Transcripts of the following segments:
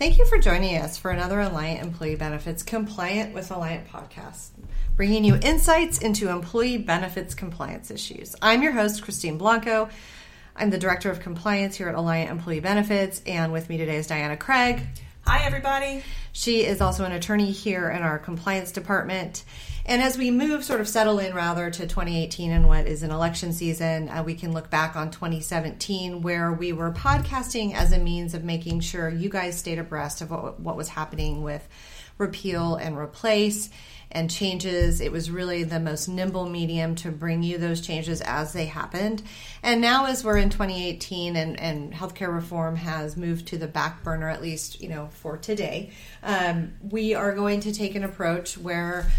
Thank you for joining us for another Alliant Employee Benefits Compliant with Alliant podcast, bringing you insights into employee benefits compliance issues. I'm your host, Christine Blanco. I'm the Director of Compliance here at Alliant Employee Benefits, and with me today is Diana Craig. Hi, everybody. She is also an attorney here in our compliance department. And as we move, sort of settle in rather to 2018 and what is an election season, uh, we can look back on 2017 where we were podcasting as a means of making sure you guys stayed abreast of what, what was happening with repeal and replace and changes. It was really the most nimble medium to bring you those changes as they happened. And now, as we're in 2018 and, and healthcare reform has moved to the back burner, at least, you know, for today, um, we are going to take an approach where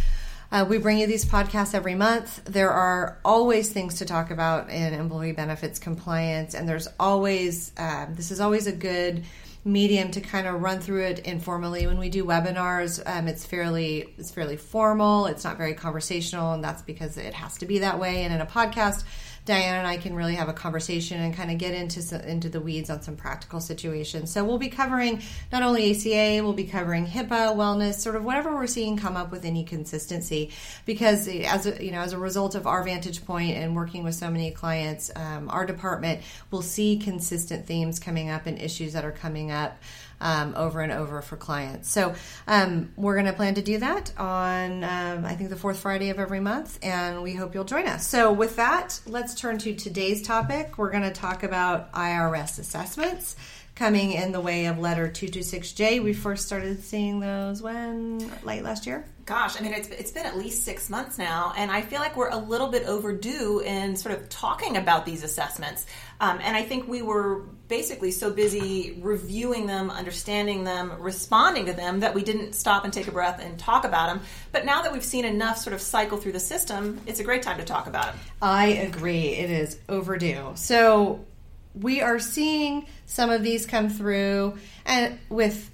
uh, we bring you these podcasts every month. There are always things to talk about in employee benefits compliance, and there's always, uh, this is always a good medium to kind of run through it informally. When we do webinars, um, it's fairly it's fairly formal. It's not very conversational, and that's because it has to be that way. And in a podcast, Diana and I can really have a conversation and kind of get into into the weeds on some practical situations. So we'll be covering not only ACA, we'll be covering HIPAA, wellness, sort of whatever we're seeing come up with any consistency. Because as a, you know, as a result of our vantage point and working with so many clients, um, our department will see consistent themes coming up and issues that are coming up um, over and over for clients. So um, we're going to plan to do that on, um, I think, the fourth Friday of every month, and we hope you'll join us. So with that, let's turn to today's topic. We're going to talk about IRS assessments coming in the way of letter 226J. We first started seeing those when? Late last year? Gosh, I mean, it's, it's been at least six months now, and I feel like we're a little bit overdue in sort of talking about these assessments. Um, and I think we were basically so busy reviewing them, understanding them, responding to them that we didn't stop and take a breath and talk about them. But now that we've seen enough sort of cycle through the system, it's a great time to talk about them. I agree. It is overdue. So we are seeing some of these come through and with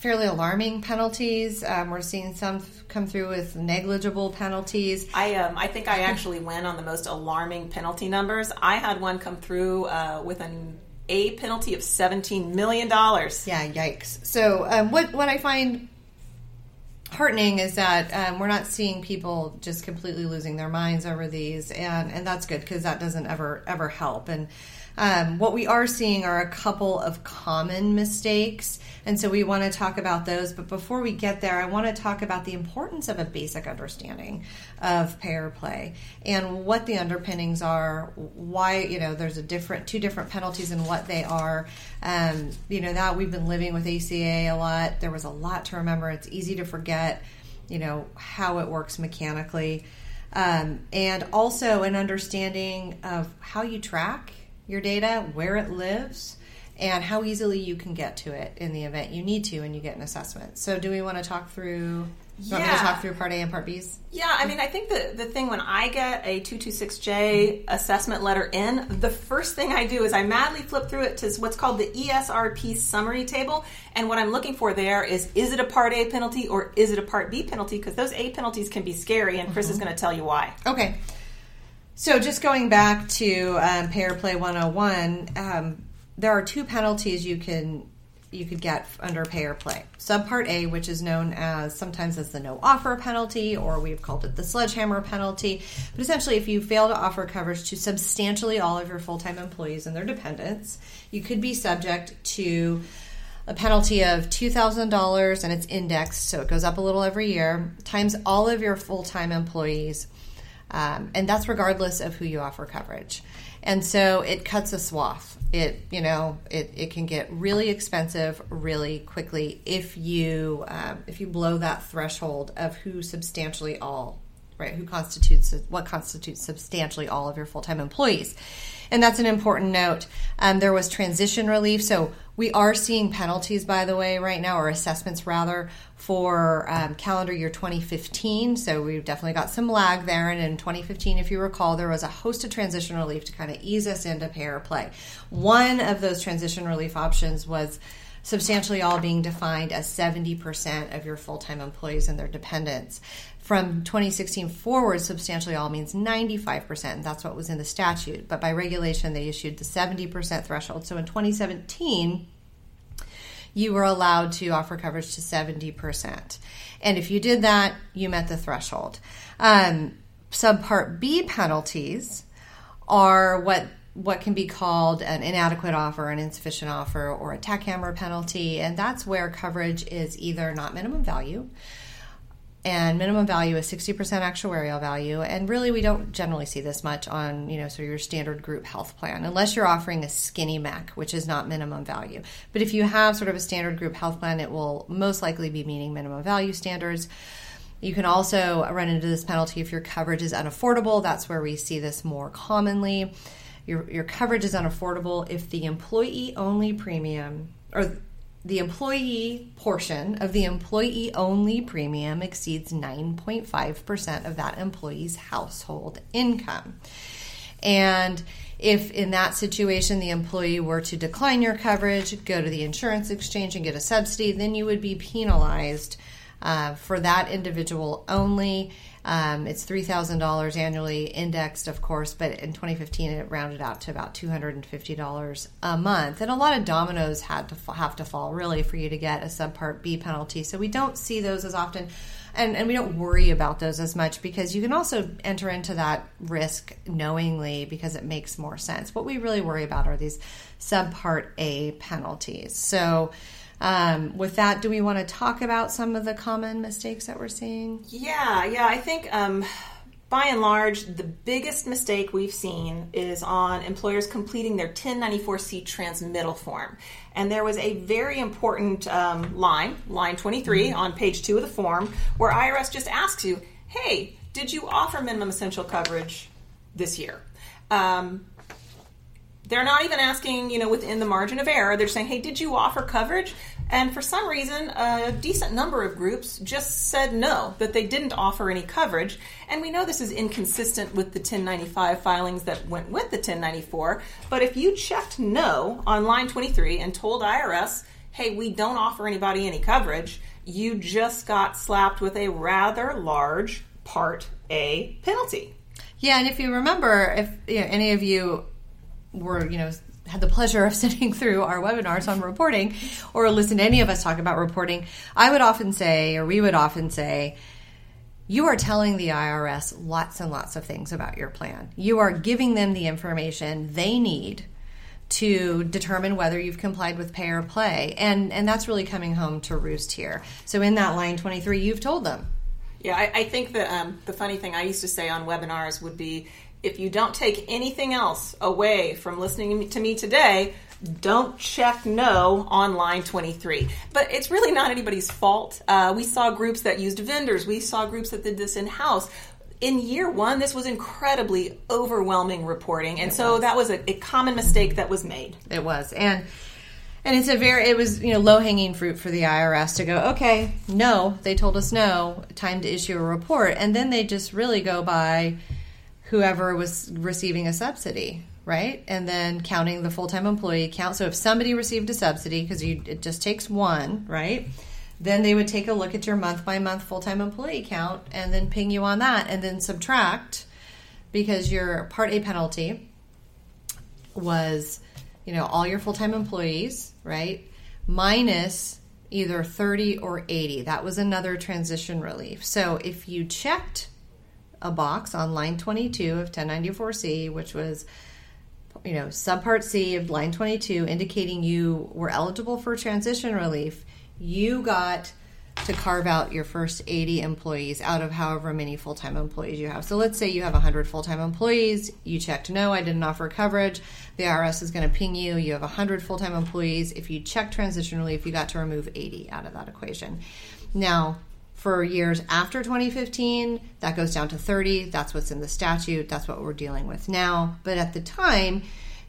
fairly alarming penalties. Um, we're seeing some come through with negligible penalties. I um, I think I actually went on the most alarming penalty numbers. I had one come through uh, with an A penalty of seventeen million dollars. Yeah, yikes! So um, what what I find heartening is that um, we're not seeing people just completely losing their minds over these, and and that's good because that doesn't ever ever help and. Um, what we are seeing are a couple of common mistakes, and so we want to talk about those. But before we get there, I want to talk about the importance of a basic understanding of pay or play and what the underpinnings are. Why you know there's a different two different penalties and what they are. Um, you know that we've been living with ACA a lot. There was a lot to remember. It's easy to forget. You know how it works mechanically. Um, and also an understanding of how you track your data, where it lives, and how easily you can get to it in the event you need to and you get an assessment. So, do we want to talk through? Yeah. Want me to talk through Part A and Part B's? Yeah, I mean, I think the, the thing when I get a 226J assessment letter in, the first thing I do is I madly flip through it to what's called the ESRP summary table. And what I'm looking for there is is it a Part A penalty or is it a Part B penalty? Because those A penalties can be scary, and Chris mm-hmm. is going to tell you why. Okay. So just going back to um, Pay or Play 101, um, there are two penalties you can you could get under pay or play. Subpart A, which is known as sometimes as the no offer penalty, or we've called it the sledgehammer penalty. But essentially, if you fail to offer coverage to substantially all of your full time employees and their dependents, you could be subject to a penalty of $2,000 and it's indexed, so it goes up a little every year, times all of your full time employees um, and that's regardless of who you offer coverage. And so it cuts a swath. It you know it, it can get really expensive really quickly if you um, if you blow that threshold of who substantially all right who constitutes what constitutes substantially all of your full time employees. And that's an important note. Um, there was transition relief. So we are seeing penalties, by the way, right now, or assessments rather, for um, calendar year 2015. So we've definitely got some lag there. And in 2015, if you recall, there was a host of transition relief to kind of ease us into pay or play. One of those transition relief options was substantially all being defined as 70% of your full time employees and their dependents. From 2016 forward, substantially all means 95%, and that's what was in the statute. But by regulation, they issued the 70% threshold. So in 2017, you were allowed to offer coverage to 70%. And if you did that, you met the threshold. Um, subpart B penalties are what what can be called an inadequate offer, an insufficient offer, or a tack hammer penalty, and that's where coverage is either not minimum value, and minimum value is 60% actuarial value. And really we don't generally see this much on you know so your standard group health plan unless you're offering a skinny mec which is not minimum value. But if you have sort of a standard group health plan it will most likely be meeting minimum value standards. You can also run into this penalty if your coverage is unaffordable. That's where we see this more commonly. Your, your coverage is unaffordable if the employee only premium or the employee portion of the employee only premium exceeds 9.5% of that employee's household income. And if in that situation the employee were to decline your coverage, go to the insurance exchange and get a subsidy, then you would be penalized uh, for that individual only um, it's $3,000 annually indexed, of course, but in 2015 it rounded out to about $250 a month. And a lot of dominoes had to have to fall really for you to get a subpart B penalty. So we don't see those as often. And, and we don't worry about those as much because you can also enter into that risk knowingly because it makes more sense. What we really worry about are these subpart A penalties. So, um, with that, do we want to talk about some of the common mistakes that we're seeing? Yeah, yeah. I think um, by and large, the biggest mistake we've seen is on employers completing their 1094C transmittal form. And there was a very important um, line, line 23, mm-hmm. on page two of the form, where IRS just asks you, hey, did you offer minimum essential coverage this year? Um, they're not even asking, you know, within the margin of error. They're saying, hey, did you offer coverage? And for some reason, a decent number of groups just said no, that they didn't offer any coverage. And we know this is inconsistent with the 1095 filings that went with the 1094. But if you checked no on line 23 and told IRS, hey, we don't offer anybody any coverage, you just got slapped with a rather large Part A penalty. Yeah, and if you remember, if you know, any of you were, you know, had the pleasure of sitting through our webinars on reporting or listen to any of us talk about reporting, I would often say, or we would often say, you are telling the IRS lots and lots of things about your plan. You are giving them the information they need to determine whether you've complied with pay or play. And and that's really coming home to roost here. So in that line 23, you've told them. Yeah, I, I think that um, the funny thing I used to say on webinars would be if you don't take anything else away from listening to me today, don't check no on line 23. But it's really not anybody's fault. Uh, we saw groups that used vendors, we saw groups that did this in house. In year one, this was incredibly overwhelming reporting, and it so was. that was a, a common mistake that was made. It was, and and it's a very it was you know low hanging fruit for the IRS to go okay no they told us no time to issue a report and then they just really go by whoever was receiving a subsidy, right? And then counting the full time employee count. So if somebody received a subsidy, because it just takes one, right? Then they would take a look at your month by month full time employee count and then ping you on that and then subtract because your Part A penalty was, you know, all your full time employees, right? Minus either 30 or 80. That was another transition relief. So if you checked a box on line 22 of 1094C, which was you know, subpart C of line 22 indicating you were eligible for transition relief, you got to carve out your first 80 employees out of however many full time employees you have. So let's say you have 100 full time employees, you checked no, I didn't offer coverage. The IRS is going to ping you, you have 100 full time employees. If you check transition relief, you got to remove 80 out of that equation. Now, for years after 2015, that goes down to 30. That's what's in the statute. That's what we're dealing with now. But at the time,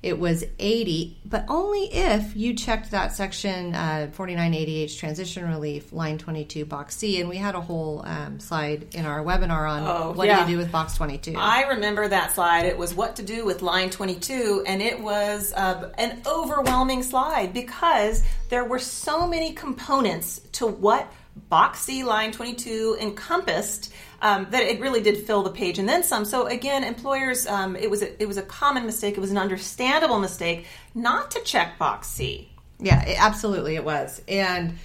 it was 80, but only if you checked that section uh, 4980H transition relief, line 22, box C. And we had a whole um, slide in our webinar on oh, what yeah. do you do with box 22. I remember that slide. It was what to do with line 22, and it was uh, an overwhelming slide because there were so many components to what box C line 22 encompassed um, that it really did fill the page and then some. So again, employers, um, it was a, it was a common mistake. It was an understandable mistake not to check box C. Yeah, it, absolutely, it was. And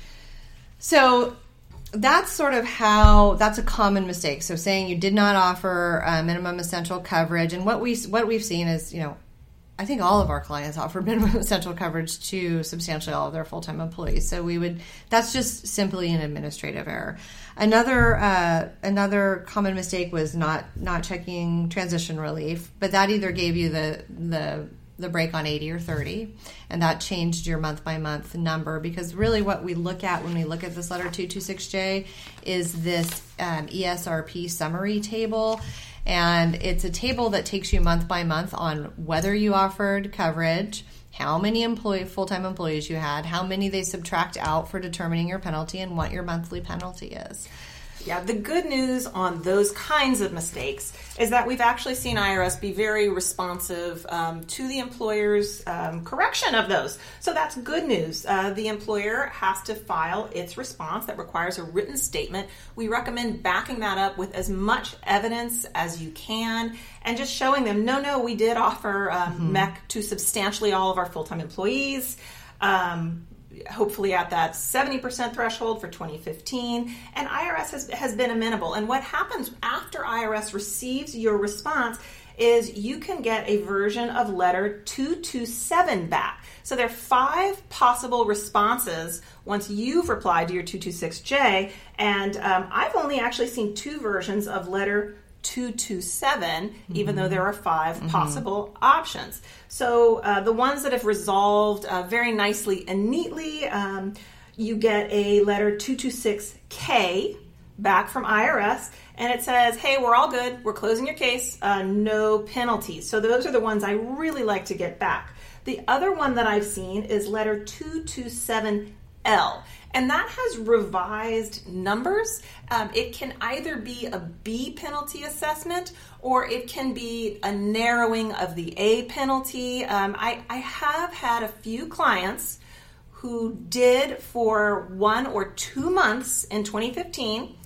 so that's sort of how that's a common mistake. So saying you did not offer uh, minimum essential coverage, and what we what we've seen is you know I think all of our clients offer minimum essential coverage to substantially all of their full time employees. So we would that's just simply an administrative error. Another uh, another common mistake was not not checking transition relief, but that either gave you the the the break on 80 or 30 and that changed your month by month number because really what we look at when we look at this letter 226j is this um, esrp summary table and it's a table that takes you month by month on whether you offered coverage how many employee full-time employees you had how many they subtract out for determining your penalty and what your monthly penalty is yeah, the good news on those kinds of mistakes is that we've actually seen IRS be very responsive um, to the employer's um, correction of those. So that's good news. Uh, the employer has to file its response that requires a written statement. We recommend backing that up with as much evidence as you can and just showing them no, no, we did offer um, mm-hmm. MEC to substantially all of our full time employees. Um, hopefully at that 70% threshold for 2015 and irs has, has been amenable. And what happens after irs receives your response is you can get a version of letter 227 back. So there are five possible responses once you've replied to your 226j and um, i've only actually seen two versions of letter 227, mm-hmm. even though mm-hmm. there are 5 mm-hmm. possible options. So uh, the ones that have resolved uh, very nicely and neatly, um, you get a letter 226K back from IRS, and it says, hey, we're all good. We're closing your case. Uh, no penalties. So those are the ones I really like to get back. The other one that I've seen is letter 227L and that has revised numbers. Um, it can either be a B penalty assessment or it can be a narrowing of the A penalty. Um, I, I have had a few clients who did for one or two months in 2015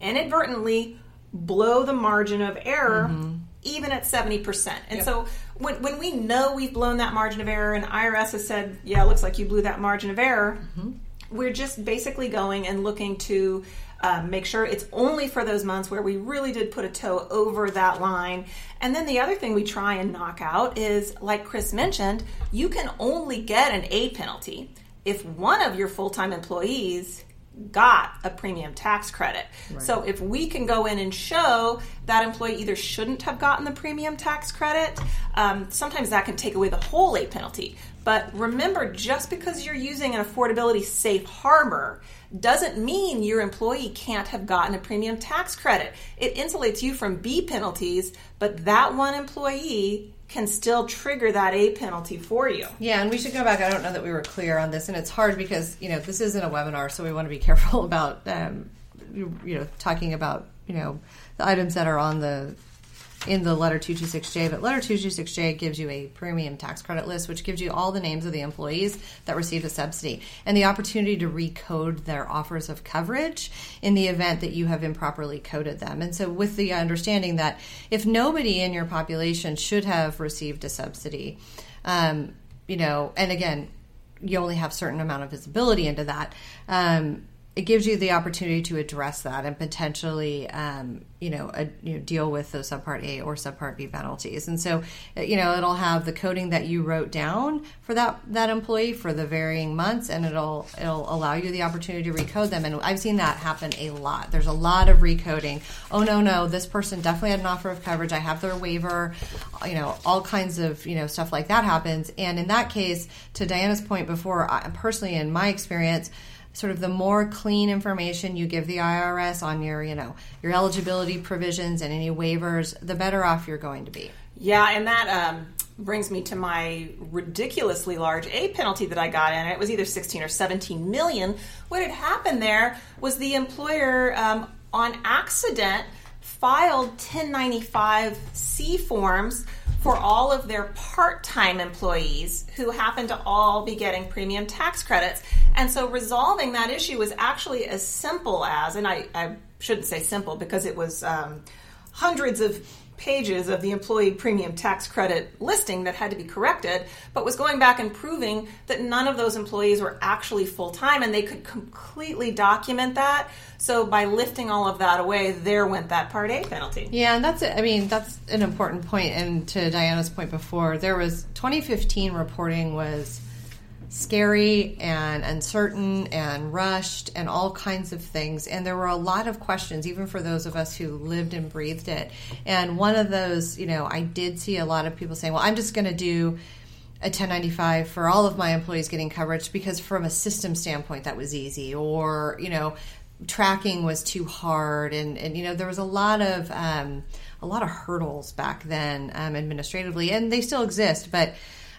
inadvertently blow the margin of error. Mm-hmm even at 70%. And yep. so when, when we know we've blown that margin of error and IRS has said, yeah, it looks like you blew that margin of error, mm-hmm we're just basically going and looking to um, make sure it's only for those months where we really did put a toe over that line. And then the other thing we try and knock out is, like Chris mentioned, you can only get an A penalty if one of your full time employees got a premium tax credit. Right. So if we can go in and show that employee either shouldn't have gotten the premium tax credit, um, sometimes that can take away the whole A penalty. But remember, just because you're using an affordability safe harbor doesn't mean your employee can't have gotten a premium tax credit. It insulates you from B penalties, but that one employee can still trigger that A penalty for you. Yeah, and we should go back. I don't know that we were clear on this, and it's hard because you know this isn't a webinar, so we want to be careful about um, you, know talking about you know the items that are on the in the letter 226J, but letter 226J gives you a premium tax credit list, which gives you all the names of the employees that received a subsidy and the opportunity to recode their offers of coverage in the event that you have improperly coded them. And so, with the understanding that if nobody in your population should have received a subsidy, um, you know, and again, you only have certain amount of visibility into that. Um, it gives you the opportunity to address that and potentially, um, you, know, a, you know, deal with those subpart A or subpart B penalties. And so, uh, you know, it'll have the coding that you wrote down for that that employee for the varying months, and it'll it'll allow you the opportunity to recode them. And I've seen that happen a lot. There's a lot of recoding. Oh no, no, this person definitely had an offer of coverage. I have their waiver. You know, all kinds of you know stuff like that happens. And in that case, to Diana's point before, I, personally, in my experience sort of the more clean information you give the IRS on your, you know, your eligibility provisions and any waivers, the better off you're going to be. Yeah, and that um, brings me to my ridiculously large A penalty that I got in. It was either 16 or 17 million. What had happened there was the employer, um, on accident, filed 1095C forms for all of their part time employees who happen to all be getting premium tax credits. And so resolving that issue was actually as simple as, and I, I shouldn't say simple because it was um, hundreds of pages of the employee premium tax credit listing that had to be corrected, but was going back and proving that none of those employees were actually full time and they could completely document that. So by lifting all of that away, there went that Part A penalty. Yeah, and that's it. I mean that's an important point. And to Diana's point before, there was 2015 reporting was scary and uncertain and rushed and all kinds of things. And there were a lot of questions, even for those of us who lived and breathed it. And one of those, you know, I did see a lot of people saying, well, I'm just going to do a 1095 for all of my employees getting coverage because from a system standpoint that was easy or you know tracking was too hard and, and you know there was a lot of um, a lot of hurdles back then um, administratively and they still exist but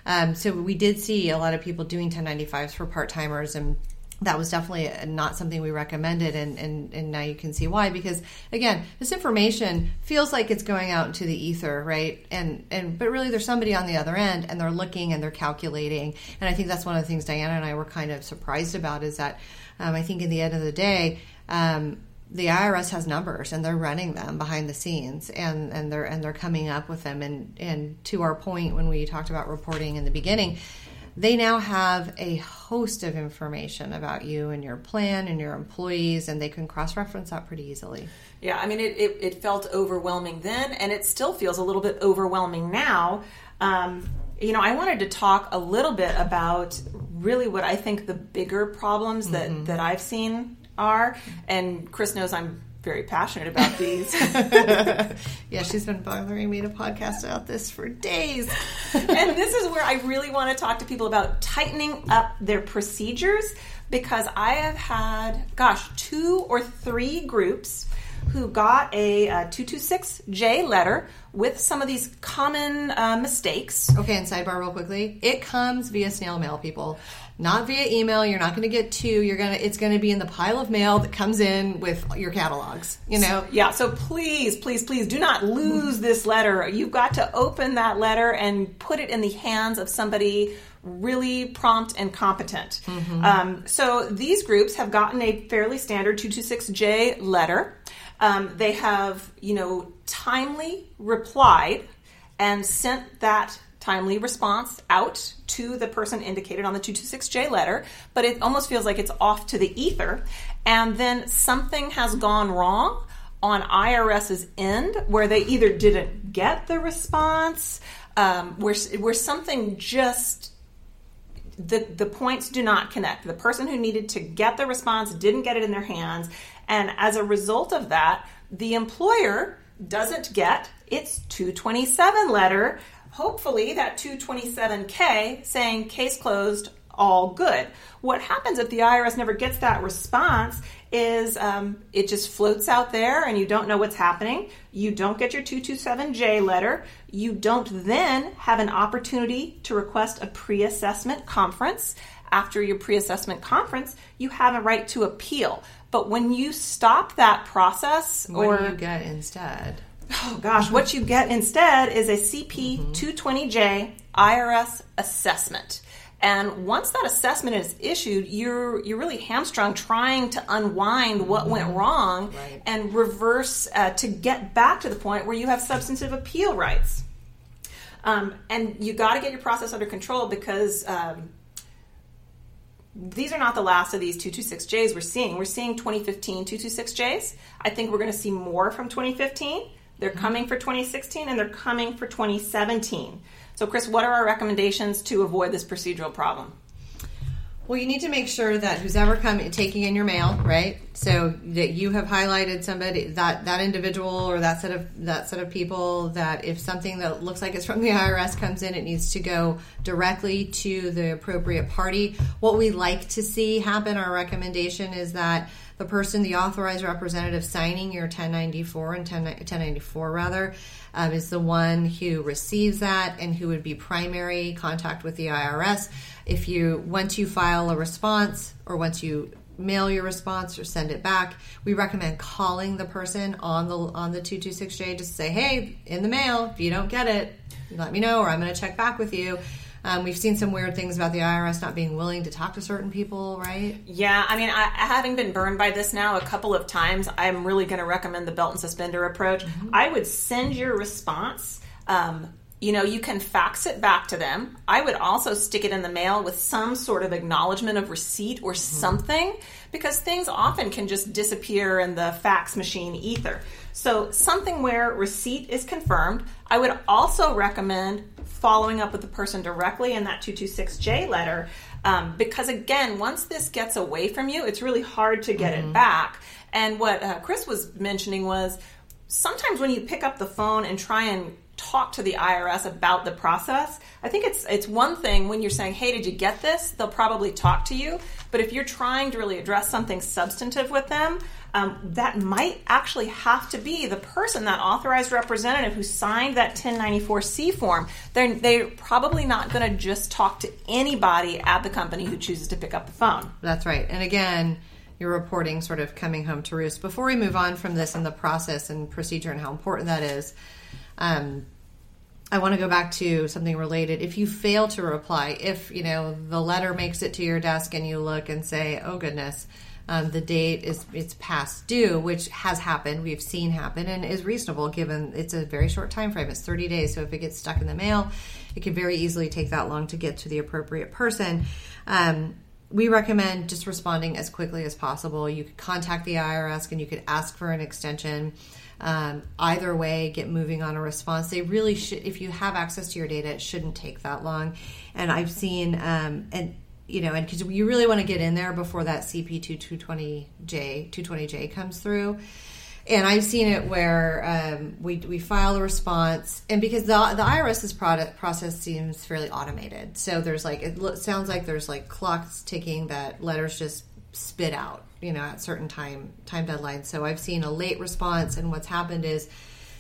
um, so we did see a lot of people doing 1095s for part timers and that was definitely not something we recommended and, and, and now you can see why because again this information feels like it's going out into the ether right? And and but really there's somebody on the other end and they're looking and they're calculating. And i think that's one of the things diana and i were kind of surprised about is that um, i think in the end of the day um, the IRS has numbers and they're running them behind the scenes and, and they're and they're coming up with them. And and to our point when we talked about reporting in the beginning they now have a host of information about you and your plan and your employees and they can cross-reference that pretty easily. Yeah i mean it, it, it felt overwhelming then and it still feels a little bit overwhelming now. Um, you know i wanted to talk a little bit about really what i think the bigger problems that, mm-hmm. that i've seen are. And Chris knows I'm very passionate about these. yeah, she's been bothering me to podcast about this for days. and this is where I really want to talk to people about tightening up their procedures because I have had, gosh, two or three groups who got a, a 226J letter with some of these common uh, mistakes. Okay, and sidebar real quickly. It comes via snail mail, people not via email. You're not going to get two. You're gonna. It's going to be in the pile of mail that comes in with your catalogs. You know. So, yeah. So please, please, please, do not lose this letter. You've got to open that letter and put it in the hands of somebody really prompt and competent. Mm-hmm. Um, so these groups have gotten a fairly standard 226J letter. Um, they have, you know, timely replied and sent that timely response out to the person indicated on the 226J letter, but it almost feels like it's off to the ether. And then something has gone wrong on IRS's end where they either didn't get the response, um, where, where something just the the points do not connect. The person who needed to get the response didn't get it in their hands, and as a result of that, the employer doesn't get its 227 letter hopefully that 227K saying case closed, all good. What happens if the IRS never gets that response is um, it just floats out there and you don't know what's happening. You don't get your 227J letter. You don't then have an opportunity to request a pre assessment conference. After your pre assessment conference, you have a right to appeal. But when you stop that process, what or do you get instead? Oh gosh, what you get instead is a CP mm-hmm. 220J IRS assessment. And once that assessment is issued, you're you're really hamstrung trying to unwind what went mm-hmm. wrong right. and reverse uh, to get back to the point where you have substantive appeal rights. Um, and you got to get your process under control because um, these are not the last of these 226Js we're seeing. We're seeing 2015 226Js. I think we're going to see more from 2015. They're coming for 2016 and they're coming for 2017. So, Chris, what are our recommendations to avoid this procedural problem? Well, you need to make sure that who's ever coming taking in your mail, right? So that you have highlighted somebody that that individual or that set of that set of people that if something that looks like it's from the IRS comes in, it needs to go directly to the appropriate party. What we like to see happen, our recommendation is that the person, the authorized representative signing your 1094 and 10, 1094 rather, um, is the one who receives that and who would be primary contact with the IRS. If you once you file a response or once you mail your response or send it back, we recommend calling the person on the on the 226J to say, "Hey, in the mail, if you don't get it, let me know or I'm going to check back with you." Um, we've seen some weird things about the IRS not being willing to talk to certain people, right? Yeah, I mean, I, having been burned by this now a couple of times, I'm really going to recommend the belt and suspender approach. Mm-hmm. I would send your response. Um, you know, you can fax it back to them. I would also stick it in the mail with some sort of acknowledgement of receipt or mm-hmm. something because things often can just disappear in the fax machine ether. So, something where receipt is confirmed. I would also recommend following up with the person directly in that 226J letter um, because, again, once this gets away from you, it's really hard to get mm-hmm. it back. And what uh, Chris was mentioning was sometimes when you pick up the phone and try and talk to the IRS about the process. I think it's it's one thing when you're saying, "Hey, did you get this?" They'll probably talk to you. But if you're trying to really address something substantive with them, um, that might actually have to be the person, that authorized representative who signed that 1094C form. They're they're probably not going to just talk to anybody at the company who chooses to pick up the phone. That's right. And again. Your reporting sort of coming home to roost. Before we move on from this and the process and procedure and how important that is, um, I want to go back to something related. If you fail to reply, if you know the letter makes it to your desk and you look and say, "Oh goodness," um, the date is it's past due, which has happened. We've seen happen and is reasonable given it's a very short time frame. It's 30 days, so if it gets stuck in the mail, it can very easily take that long to get to the appropriate person. Um, we recommend just responding as quickly as possible. You could contact the IRS and you could ask for an extension. Um, either way, get moving on a response. They really should, if you have access to your data, it shouldn't take that long. And I've seen, um, and you know, and because you really want to get in there before that CP2 220J 220J comes through. And I've seen it where um, we, we file a response, and because the, the IRS's product process seems fairly automated, so there's like it sounds like there's like clocks ticking that letters just spit out you know at certain time time deadlines. So i've seen a late response and what's happened is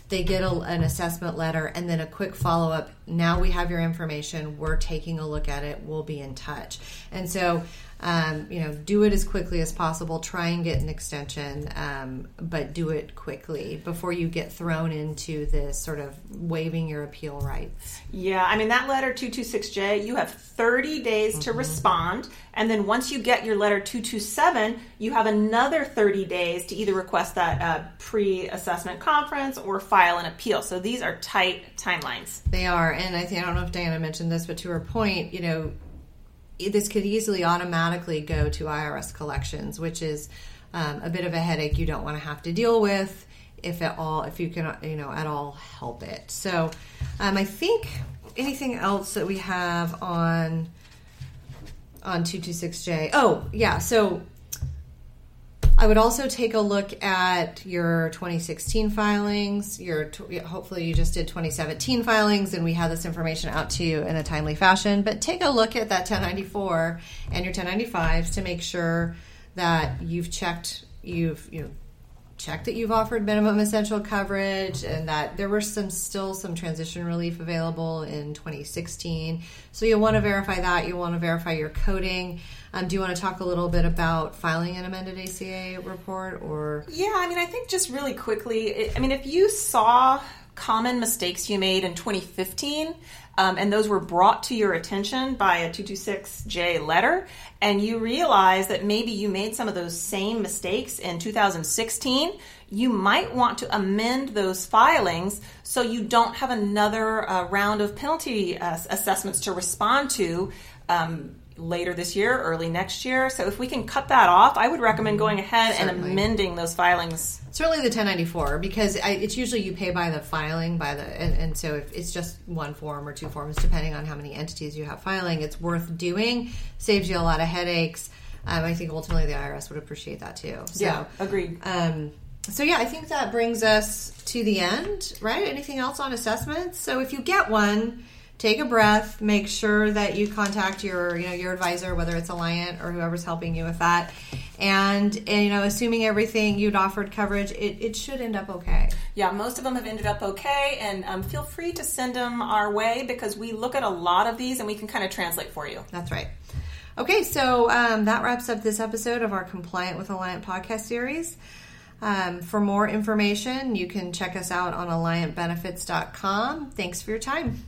they get a, an assessment letter and then a quick follow-up. Now we have your information. We're taking a look at it. We'll be in touch. And so um, you know, do it as quickly as possible. Try and get an extension, um, but do it quickly before you get thrown into this sort of waiving your appeal rights. Yeah, I mean, that letter 226J, you have 30 days to mm-hmm. respond. And then once you get your letter 227, you have another 30 days to either request that uh, pre assessment conference or file an appeal. So these are tight timelines. They are. And I think, I don't know if Diana mentioned this, but to her point, you know, this could easily automatically go to IRS collections, which is um, a bit of a headache you don't want to have to deal with if at all, if you can, you know, at all help it. So, um, I think anything else that we have on on two two six J. Oh, yeah. So I would also take a look at your 2016 filings. Your hopefully you just did 2017 filings, and we have this information out to you in a timely fashion. But take a look at that 1094 and your 1095s to make sure that you've checked you've you check that you've offered minimum essential coverage and that there were some still some transition relief available in 2016 so you'll want to verify that you'll want to verify your coding. Um, do you want to talk a little bit about filing an amended ACA report or? Yeah i mean i think just really quickly i mean if you saw common mistakes you made in 2015 um, and those were brought to your attention by a 226J letter, and you realize that maybe you made some of those same mistakes in 2016, you might want to amend those filings so you don't have another uh, round of penalty uh, assessments to respond to. Um, later this year, early next year. So if we can cut that off, I would recommend going ahead Certainly. and amending those filings. Certainly the 1094 because I, it's usually you pay by the filing by the and, and, so if it's just one form or two forms depending on how many entities you have filing, it's worth doing. Saves you a lot of headaches. Um, I think ultimately the IRS would appreciate that too. So, yeah, agreed. Um, so yeah, I think that brings us to the end, right? Anything else on assessments? So if you get one take a breath make sure that you contact your you know your advisor whether it's alliant or whoever's helping you with that and, and you know assuming everything you'd offered coverage it, it should end up okay. Yeah most of them have ended up okay. And um, feel free to send them our way because we look at a lot of these and we can kind of translate for you. That's right. Okay so um, that wraps up this episode of our compliant with alliant podcast series. Um, for more information, you can check us out on alliantbenefits.com. Thanks for your time.